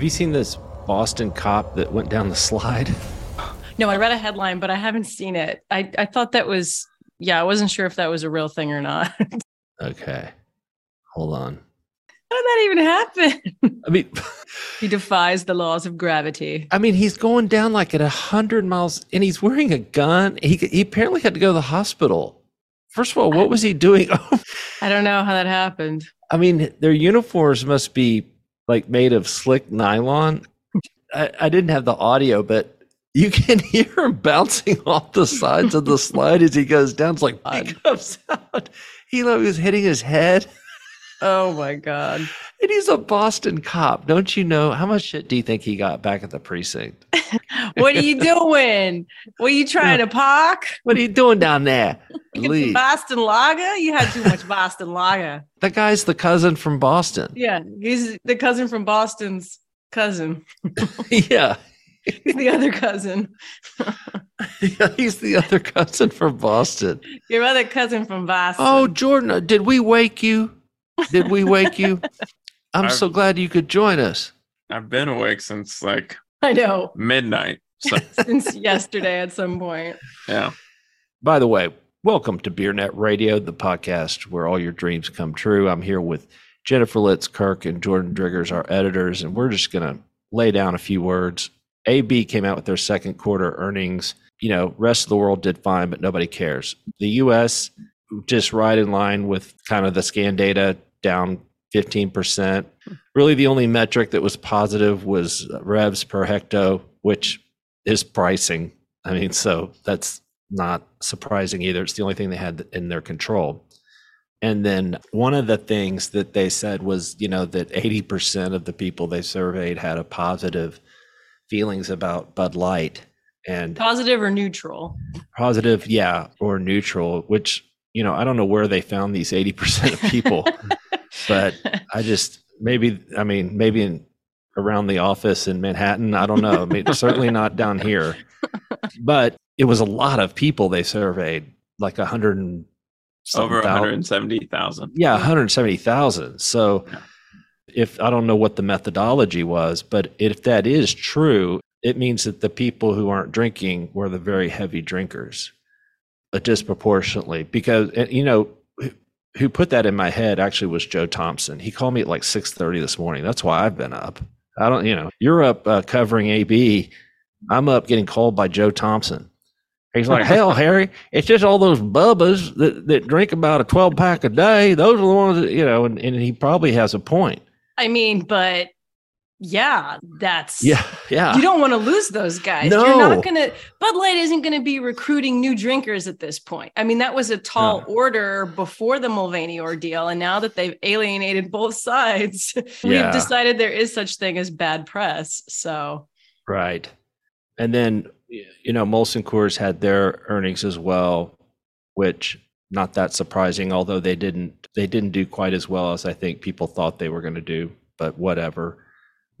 Have you seen this Boston cop that went down the slide? No, I read a headline, but I haven't seen it. I, I thought that was, yeah, I wasn't sure if that was a real thing or not. Okay. Hold on. How did that even happen? I mean, he defies the laws of gravity. I mean, he's going down like at 100 miles and he's wearing a gun. He, he apparently had to go to the hospital. First of all, what was he doing? I don't know how that happened. I mean, their uniforms must be like made of slick nylon. I, I didn't have the audio, but you can hear him bouncing off the sides of the slide as he goes down. It's like he comes out. He like, was hitting his head. Oh my god! And he's a Boston cop. Don't you know how much shit do you think he got back at the precinct? what are you doing? What are you trying to park? What are you doing down there? Boston Lager? You had too much Boston Lager. That guy's the cousin from Boston. Yeah, he's the cousin from Boston's cousin. yeah. He's the other cousin. yeah, he's the other cousin from Boston. Your other cousin from Boston. Oh, Jordan, did we wake you? Did we wake you? I'm I've- so glad you could join us. I've been awake since like I know. midnight. So Since yesterday at some point. yeah. By the way, welcome to Beer Net Radio, the podcast where all your dreams come true. I'm here with Jennifer Litz, Kirk, and Jordan Driggers, our editors, and we're just going to lay down a few words. AB came out with their second quarter earnings. You know, rest of the world did fine, but nobody cares. The U.S. just right in line with kind of the scan data, down 15%. Really, the only metric that was positive was revs per hecto, which is pricing. I mean, so that's not surprising either. It's the only thing they had in their control. And then one of the things that they said was, you know, that 80% of the people they surveyed had a positive feelings about Bud Light and Positive or neutral? positive, yeah, or neutral, which, you know, I don't know where they found these 80% of people, but I just maybe, I mean, maybe in around the office in Manhattan. I don't know. I mean, certainly not down here, but it was a lot of people they surveyed, like a hundred and Over 170,000. yeah, 170,000. So Yeah. if I don't know what the methodology was, but if that is true, it means that the people who aren't drinking were the very heavy drinkers uh, disproportionately because you know who- put that in my head actually was Joe Thompson. He called me at like 6:30 this morning. That's why I've been up. I don't, you know, you're up uh, covering AB. I'm up getting called by Joe Thompson. He's like, hell, Harry, it's just all those bubbas that, that drink about a 12 pack a day. Those are the ones that, you know, and, and he probably has a point. I mean, but yeah, that's Yeah. Yeah. You don't want to lose those guys. No. You're not gonna Bud Light isn't gonna be recruiting new drinkers at this point. I mean, that was a tall No. order before the Mulvaney ordeal. And now that they've alienated both sides, Yeah. we've decided there is such thing as bad press. So Right. And then, you know, Molson Coors had their earnings as well, which not that surprising, although they didn't they didn't do quite as well as I think people thought they were going to do, but whatever.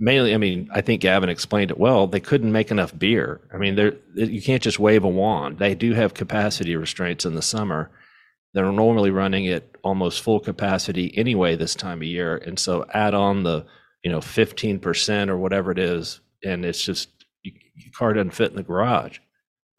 Mainly, I mean, I think Gavin explained it well. They couldn't make enough beer. I mean, they're, you can't just wave a wand. They do have capacity restraints in the summer. They're normally running at almost full capacity anyway this time of year, and so add on the you know fifteen percent or whatever it is, and it's just you, your car doesn't fit in the garage.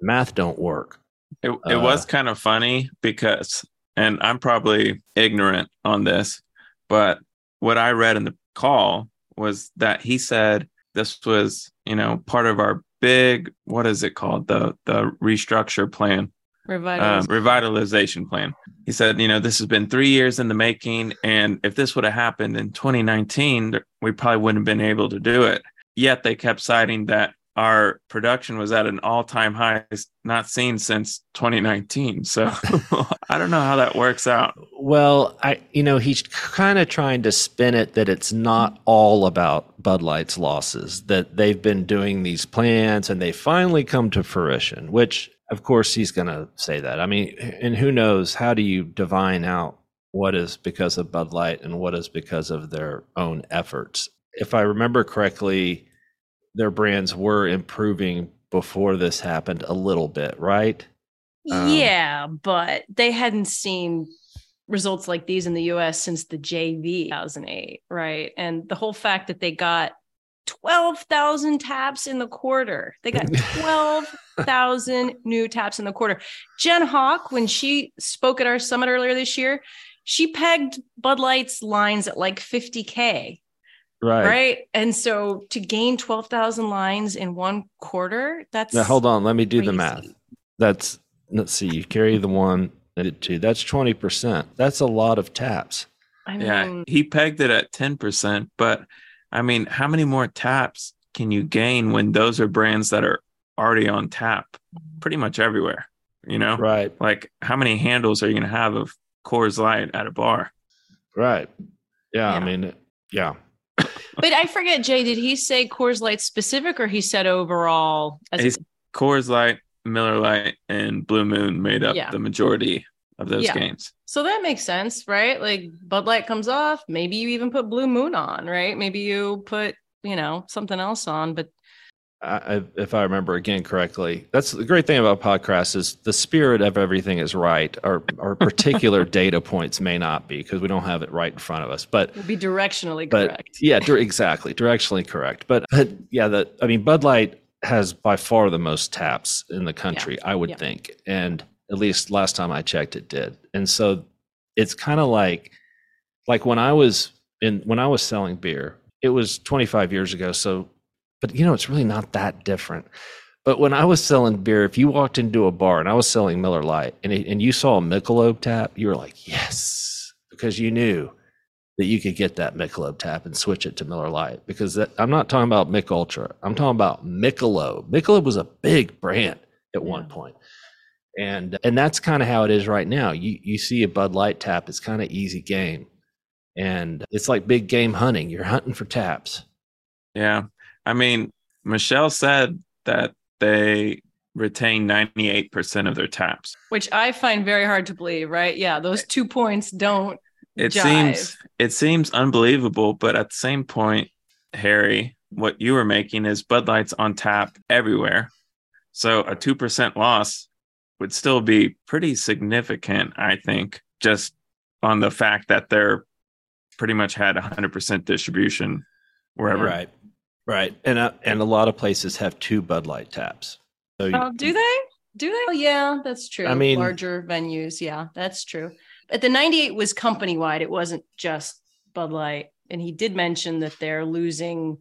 Math don't work. It, it Uh, was kind of funny because, and I'm probably ignorant on this, but what I read in the call was that he said this was, you know, part of our big, what is it called? The the restructure plan, revitalize. um, revitalization plan. He said, you know, this has been three years in the making, and if this would have happened in 2019, we probably wouldn't have been able to do it. Yet they kept citing that our production was at an all-time high not seen since 2019. So I don't know how that works out. Well, I you know he's kind of trying to spin it that it's not all about Bud Light's losses. That they've been doing these plans and they finally come to fruition. Which, of course, he's going to say that. I mean, and who knows? How do you divine out what is because of Bud Light and what is because of their own efforts? If I remember correctly, their brands were improving before this happened a little bit, right? um, yeah, but they hadn't seen results like these in the US since the JV 2008, right? And the whole fact that they got 12,000 taps in the quarter. They got 12,000 new taps in the quarter. Jen Hawk, when she spoke at our summit earlier this year, she pegged Bud Light's lines at like 50K. Right. Right. And so to gain 12,000 lines in one quarter, that's Now hold on. Let me do the math. That's let's see. You carry the one and it two. That's twenty percent. That's a lot of taps. I mean, Yeah, he pegged it at 10%, but I mean, how many more taps can you gain when those are brands that are already on tap pretty much everywhere? You know, Right. like how many handles are you going to have of Coors Light at a bar? Right. Yeah. I mean, yeah. but I forget, Jay, did he say Coors Light specific or he said overall? As He's- Coors Light, Miller Lite, and Blue Moon made up Yeah. the majority of those Yeah. games. so that makes sense, right? Like Bud Light comes off, maybe you even put Blue Moon on, right? Maybe you put, you know, something else on, but I, I- if I remember again correctly, that's the great thing about podcasts is the spirit of everything is right. Our our particular data points may not be because we don't have it right in front of us. But will be directionally but correct. yeah, dir- exactly, directionally correct. But but yeah, the I mean, Bud Light has by far the most taps in the country, I would Yeah. think, and at least last time I checked, it did. And so it's kind of like like when I was in when I was selling beer, it was 25 years ago. So, but you know, it's really not that different. But when I was selling beer, if you walked into a bar and I was selling Miller Lite and, it, and you saw a Michelob tap, you were like, yes, because you knew that you could get that Michelob tap and switch it to Miller Lite. Because that, I'm not talking about Mich Ultra. I'm talking about Michelob. Michelob was a big brand at one point. And and that's kind of how it is right now. You you see a Bud Light tap, it's kind of easy game. And it's like big game hunting. You're hunting for taps. Yeah. I mean, Michelle said that they retain 98% of their taps. Which I find very hard to believe, right? Yeah, those two points don't It jive. seems it seems unbelievable, but at the same point, Harry, what you were making is Bud Light's on tap everywhere. So a 2% loss would still be pretty significant, I think, just on the fact that they're pretty much had 100% distribution wherever. Right. Right. And uh, and a lot of places have two Bud Light taps. So you- Oh, do they? Do they? Oh, yeah, that's true. I mean- larger venues. Yeah, that's true. But the 98 was company wide. It wasn't just Bud Light. And he did mention that they're losing,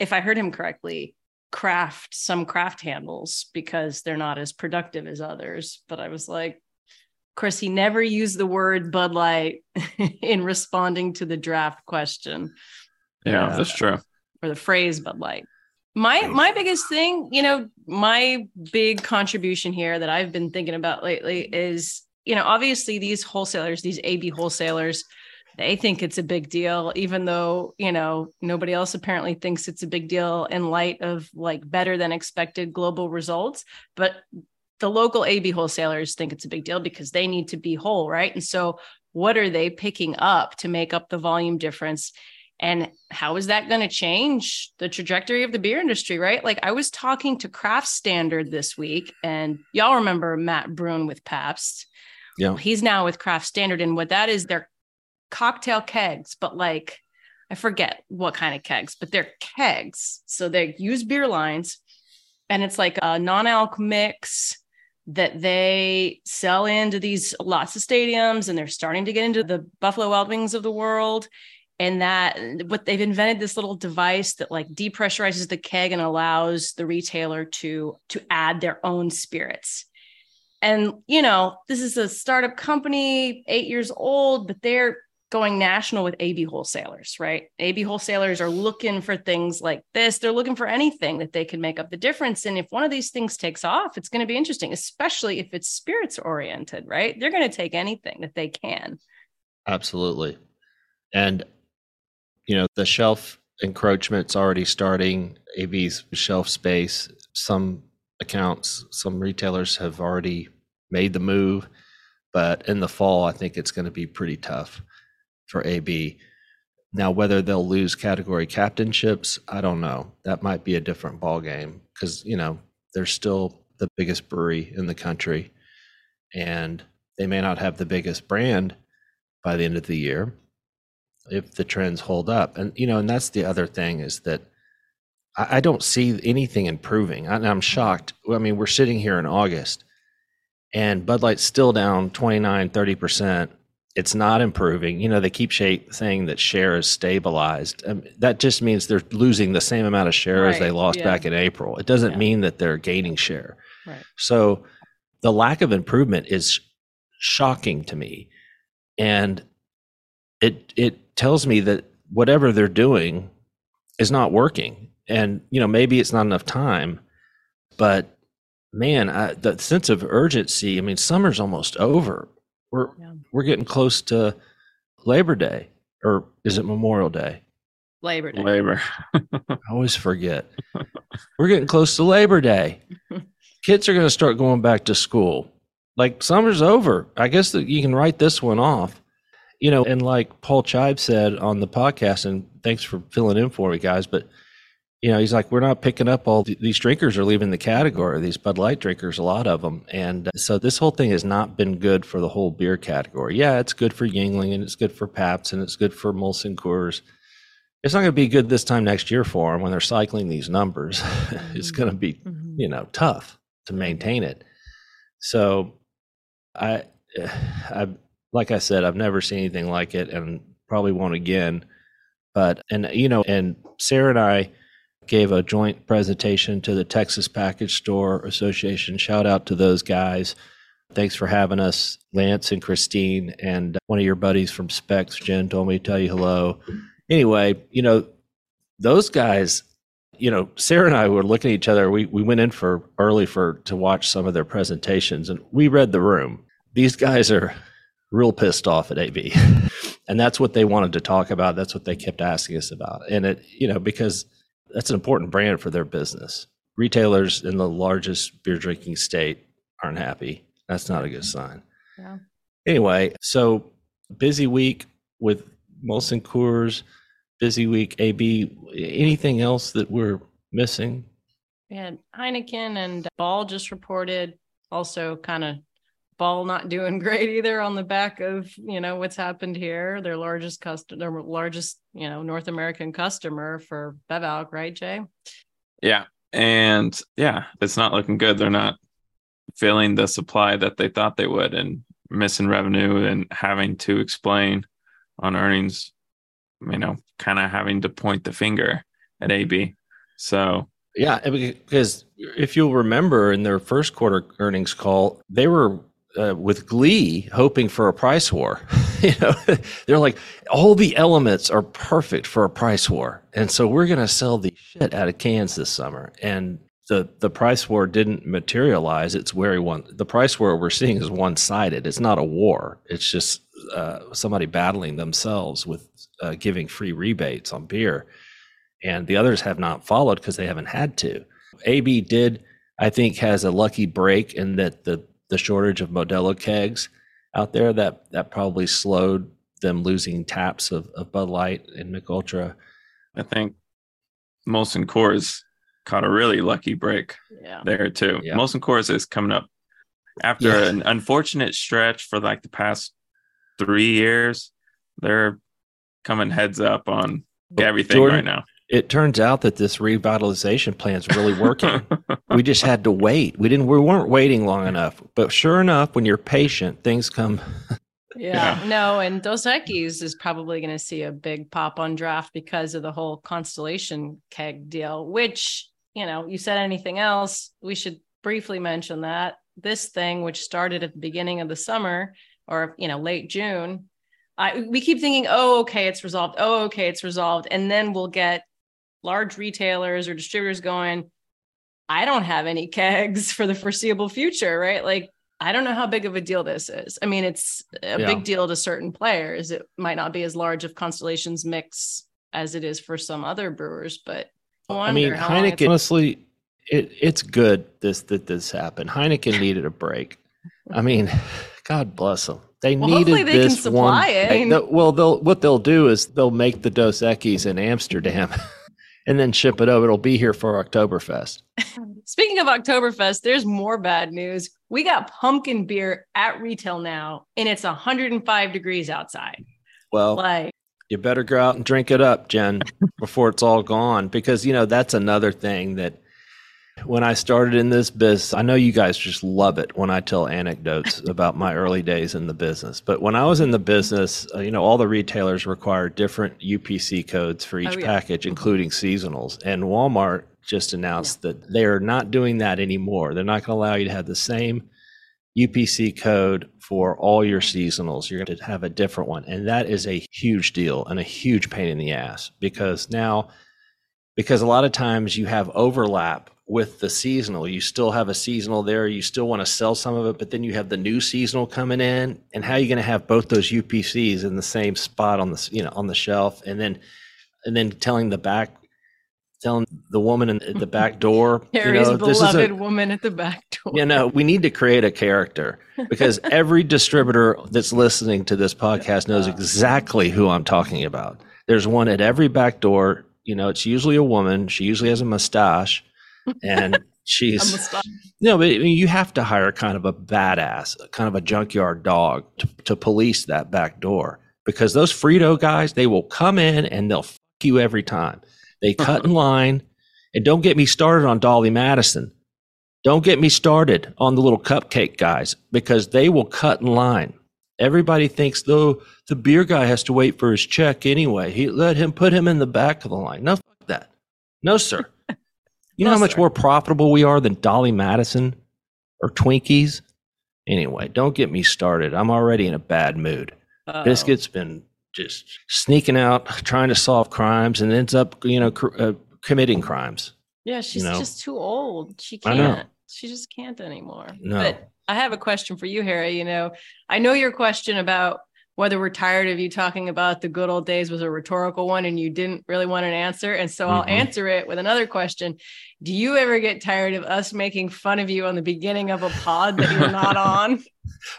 if I heard him correctly, craft, some craft handles because they're not as productive as others. But I was like, of course, he never used the word Bud Light in responding to the draft question Yeah, Yeah. that's true. or the phrase Bud Light. My my biggest thing, you know, my big contribution here that I've been thinking about lately is, you know, obviously these wholesalers, these AB wholesalers, they think it's a big deal, even though, you know, nobody else apparently thinks it's a big deal in light of like better than expected global results. But the local AB wholesalers think it's a big deal because they need to be whole, right? And so what are they picking up to make up the volume difference? And how is that going to change the trajectory of the beer industry, right? Like I was talking to Craft Standard this week, and y'all remember Matt Bruhn with Pabst. Yeah. He's now with Craft Standard, and what that is, they're cocktail kegs, but like I forget what kind of kegs, but they're kegs. So they use beer lines, and it's like a non-alc mix that they sell into these lots of stadiums, and they're starting to get into the Buffalo Wild Wings of the world and that what they've invented this little device that like depressurizes the keg and allows the retailer to to add their own spirits and you know this is a startup company eight years old but they're going national with ab wholesalers right? Ab wholesalers are looking for things like this. They're looking for anything that they can make up the difference. And if one of these things takes off it's going to be interesting especially if it's spirits oriented right? They're going to take anything that they can. Absolutely. And, you know, the shelf encroachment's already starting, AB's shelf space. Some accounts, some retailers have already made the move. But in the fall, I think it's going to be pretty tough for AB. Now, whether they'll lose category captainships, I don't know. That might be a different ball game because, you know, they're still the biggest brewery in the country and they may not have the biggest brand by the end of the year if the trends hold up and you know and that's the other thing is that I, I don't see anything improving. I, I'm shocked. I mean, we're sitting here in August and Bud Light's still down 29, 30%. It's not improving. You know, they keep shape, saying that share is stabilized. Um, that just means they're losing the same amount of share as they lost yeah. back in April. It doesn't Yeah. mean that they're gaining share. Right. So the lack of improvement is shocking to me. And it it tells me that whatever they're doing is not working. And you know, maybe it's not enough time, but man, I, the sense of urgency, I mean, summer's almost over. We're Yeah. we're getting close to Labor Day or is it Memorial Day? Labor Day. Labor. I always forget. We're getting close to Labor Day. Kids are going to start going back to school. Like summer's over. I guess that you can write this one off. You know, and like Paul Chibe said on the podcast, and thanks for filling in for me, guys. But you know, he's like, we're not picking up all th- these drinkers are leaving the category. These Bud Light drinkers, a lot of them, and uh, so this whole thing has not been good for the whole beer category. Yeah, it's good for Yuengling, and it's good for Pabst, and it's good for Molson Coors it's not going to be good this time next year for them when they're cycling these numbers. it's going to be, Mhm. you know, tough to maintain it. So, I, I, like I said, I've never seen anything like it, and probably won't again. But and you know, and Sarah and I gave a joint presentation to the Texas Package Store Association. Shout out to those guys. Thanks for having us, Lance and Christine, and one of your buddies from Spec's, Jen, told me to tell you hello anyway, you know, those guys, you know, Sarah and I were looking at each other. We we went in for early for to watch some of their presentations, and we read the room. These guys are real pissed off at AB, and that's what they wanted to talk about. That's what they kept asking us about, and it, you know, because that's an important brand for their business. Retailers in the largest beer drinking state aren't happy. That's not a good mm-hmm. sign. Yeah. Anyway, so busy week with Molson Coors, busy week AB. Anything else that we're missing? We had Heineken and Ball just reported also kind of Ball not doing great either on the back of, you know, what's happened here. Their largest customer, their largest, you know, North American customer for Bevalc, right, Jay? Yeah. And yeah, it's not looking good. They're not filling the supply that they thought they would and missing revenue and having to explain on earnings, you know, kind of having to point the finger at AB. So, Yeah, because if you'll remember in their first quarter earnings call, they were uh, with glee hoping for a price war. you know, they're like, all the elements are perfect for a price war, and so we're going to sell the shit out of cans this summer. And the the price war didn't materialize. It's where he won. The price war we're seeing is one sided. It's not a war. It's just uh, somebody battling themselves with uh, giving free rebates on beer and the others have not followed because they haven't had to. AB did, I think, has a lucky break in that the the shortage of Modelo kegs out there that that probably slowed them losing taps of, of Bud Light and Mich Ultra. I think Molson Coors caught a really lucky break Yeah. there too. Yeah. Molson Coors is coming up after Yeah. an unfortunate stretch for like the past three years. They're coming heads up on everything Jordan, right now. It turns out that this revitalization plan is really working. we just had to wait. We didn't. We weren't waiting long enough. But sure enough, when you're patient, things come. Yeah, Yeah. no, and Dos Equis is probably going to see a big pop on draft because of the whole Constellation keg deal, which, you know, you said anything else, we should briefly mention that this thing, which started at the beginning of the summer or, you know, late June, I, we keep thinking, oh, okay, it's resolved. Oh, okay, it's resolved. And then we'll get large retailers or distributors going, I don't have any kegs for the foreseeable future, right? Like, I don't know how big of a deal this is. I mean, it's a Yeah. big deal to certain players. It might not be as large of Constellation's mix as it is for some other brewers, but I mean, Heineken. Honestly, it, it's good this that this happened. Heineken needed a break. I mean, God bless them. They Well, needed they can this supply one. it. they- the- well, they'll what they'll do is they'll make the Dos Equis in Amsterdam, and then ship it over. It'll be here for Oktoberfest. Speaking of Oktoberfest, there's more bad news. We got pumpkin beer at retail now, and it's 105 degrees outside. Well, Like, You better go out and drink it up, Jen, before it's all gone. Because, you know, that's another thing that when I started in this business, I know you guys just love it when I tell anecdotes about my early days in the business. But when I was in the business, uh, you know, all the retailers require different UPC codes for each Oh, yeah. package, including seasonals. And Walmart just announced that they are not doing that anymore. They're not going to allow you to have the same UPC code for all your seasonals. You're going to have a different one. And that is a huge deal and a huge pain in the ass because now, because a lot of times you have overlap with the seasonal. You still have a seasonal there. You still want to sell some of it, but then you have the new seasonal coming in. And how are you going to have both those UPCs in the same spot on the you know on the shelf? And then and then telling the back, telling the woman in at the back door, you know, this is beloved a, woman at the back door. you know, we need to create a character because every distributor that's listening to this podcast knows exactly who I'm talking about. There's one at every back door. You know, it's usually a woman. She usually has a mustache, and she's no, but I mean, you have to hire kind of a badass, kind of a junkyard dog to, to police that back door because those Frito guys, they will come in and they'll fuck you every time. They cut in line. And don't get me started on Dolly Madison. Don't get me started on the little cupcake guys because they will cut in line. Everybody thinks though the beer guy has to wait for his check anyway. He let him put him in the back of the line. No, fuck that. No, sir. You know No, how much more profitable we are than Dolly Madison or Twinkies? Anyway, don't get me started. I'm already in a bad mood. Uh-oh. Biscuit's been just sneaking out, trying to solve crimes, and ends up, you know, cr- uh, committing crimes. Yeah, she's know? just too old. She can't. She just can't anymore. No. But I have a question for you, Harry. You know, I know your question about whether we're tired of you talking about the good old days was a rhetorical one and you didn't really want an answer. And so I'll Mhm. answer it with another question. Do you ever get tired of us making fun of you on the beginning of a pod that you're not on?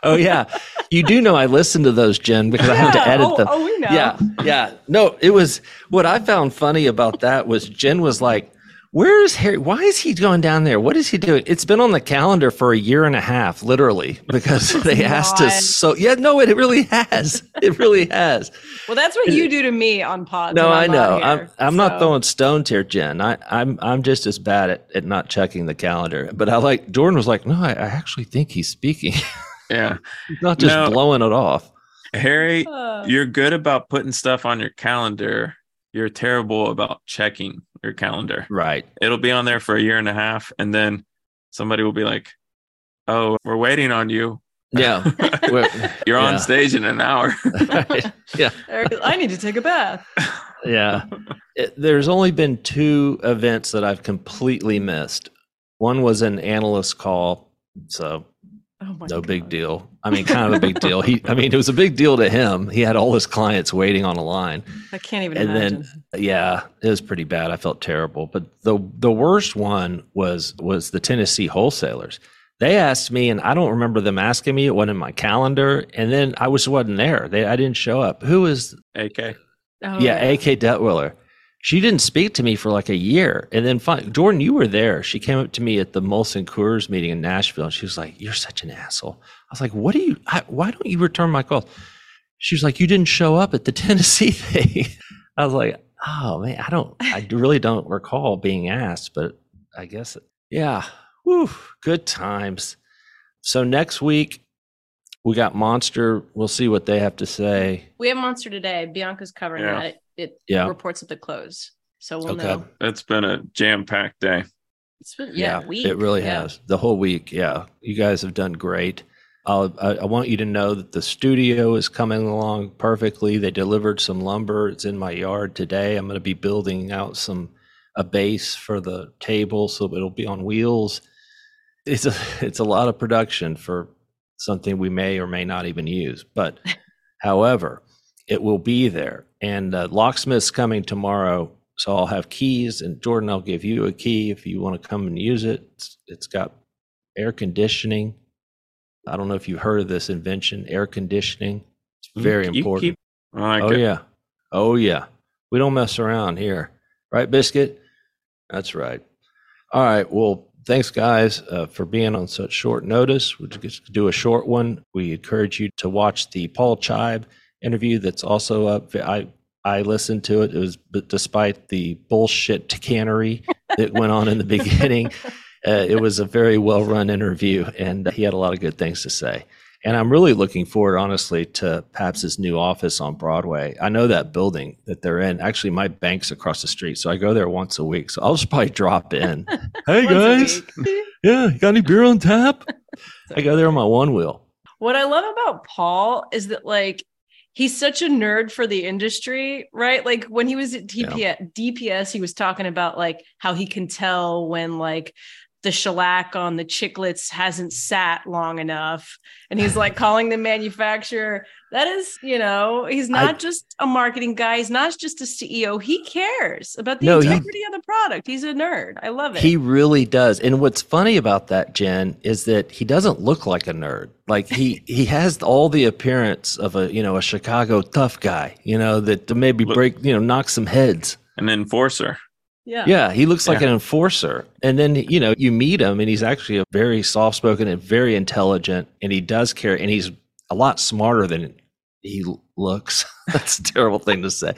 Oh yeah, you do know I listen to those, Jen, because I have to edit oh, them. Oh, we know. Yeah, yeah. No, it was what I found funny about that was Jen was like, "Where is Harry? Why is he going down there? What is he doing?" It's been on the calendar for a year and a half, literally, because they asked us. So yeah, no, it really has. It really has. Well, that's what you do to me on pods. No, I know. not I'm. I'm not throwing stones here, Jen. I, I'm I'm just as bad at, at not checking the calendar. But I like Jordan was like, no, I, I actually think he's speaking. Yeah. he's not just No. blowing it off. Harry, Uh, you're good about putting stuff on your calendar. You're terrible about checking your calendar. Right. It'll be on there for a year and a half, and then somebody will be like, "Oh, we're waiting on you. Yeah. We're- You're Yeah. on stage in an hour." right. Yeah. I need to take a bath. Yeah. It- there's only been two events that I've completely missed. One was an analyst call, so Oh my no big deal. I mean, kind of a big deal. He, I mean, it was a big deal to him. He had all his clients waiting on a line. I can't even And then- Yeah, it was pretty bad. I felt terrible. But the the worst one was was the Tennessee wholesalers. They asked me, and I don't remember them asking me. It wasn't in my calendar, and then I was wasn't there. They I didn't show up. Who is AK. Oh, yeah, AK Detwiller. She didn't speak to me for like a year. And then fin- Jordan, you were there. She came up to me at the Molson Coors meeting in Nashville and she was like, You're such an asshole. I was like, What do you, I, why don't you return my calls? She was like, You didn't show up at the Tennessee thing. I was like, Oh man, I don't, I really don't recall being asked, but I guess, yeah. Whew, good times. So next week, we got Monster. We'll see what they have to say. We have Monster today. Bianca's covering Yeah. that. It, it Yeah. reports at the close. So we'll Okay. know. It's been a jam-packed day. It's been, yeah, week. It really Yeah. has. The whole week. Yeah. You guys have done great. I'll, I, I want you to know that the studio is coming along perfectly. They delivered some lumber. It's in my yard today. I'm going to be building out some a base for the table so it'll be on wheels. It's a it's a lot of production for something we may or may not even use. But however, it will be there. And uh, locksmith's coming tomorrow, so I'll have keys. And Jordan, I'll give you a key if you want to come and use it. It's, it's got air conditioning. I don't know if you've heard of this invention, air conditioning. It's very You- you important. keep- like oh it. yeah, oh yeah. We don't mess around here, right, Biscuit? That's right. All right. Well, thanks, guys, uh, for being on such short notice. We'll just do a short one. We encourage you to watch the Paul Chibe interview that's also up. I I listened to it. It was, but despite the bullshit cannery that went on in the beginning, uh, it was a very well run interview, and he had a lot of good things to say. And I'm really looking forward, honestly, to Pabst's new office on Broadway. I know that building that they're in. Actually, my bank's across the street, so I go there once a week. So I'll just probably drop in. hey guys, yeah, got any beer on tap? I go there on my one wheel. What I love about Paul is that like he's such a nerd for the industry, right? Like when he was at DPS, DPS, he was talking about like how he can tell when like the shellac on the chiclets hasn't sat long enough. And he's like calling the manufacturer. That is, you know, he's not I- just a marketing guy. He's not just a CEO. He cares about the No, he- integrity of the product. He's a nerd. I love it. He really does. And what's funny about that, Jen, is that he doesn't look like a nerd. Like he he has all the appearance of a you know a Chicago tough guy. You know that to maybe Look- break you know knock some heads. An enforcer. Yeah. Yeah, he looks like Yeah. an enforcer. And then you know you meet him, and he's actually a very soft spoken and very intelligent, and he does care, and he's a lot smarter than he looks. That's a terrible thing to say.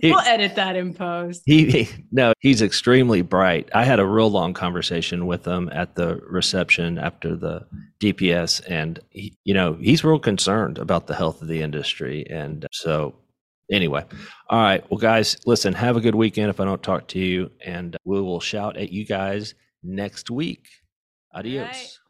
He- We'll edit that in post. he, he no, he's extremely bright. I had a real long conversation with him at the reception after the DPS, and he, you know he's real concerned about the health of the industry. And so, anyway, all right, well, guys, listen, have a good weekend. If I don't talk to you, and we will shout at you guys next week. Adios.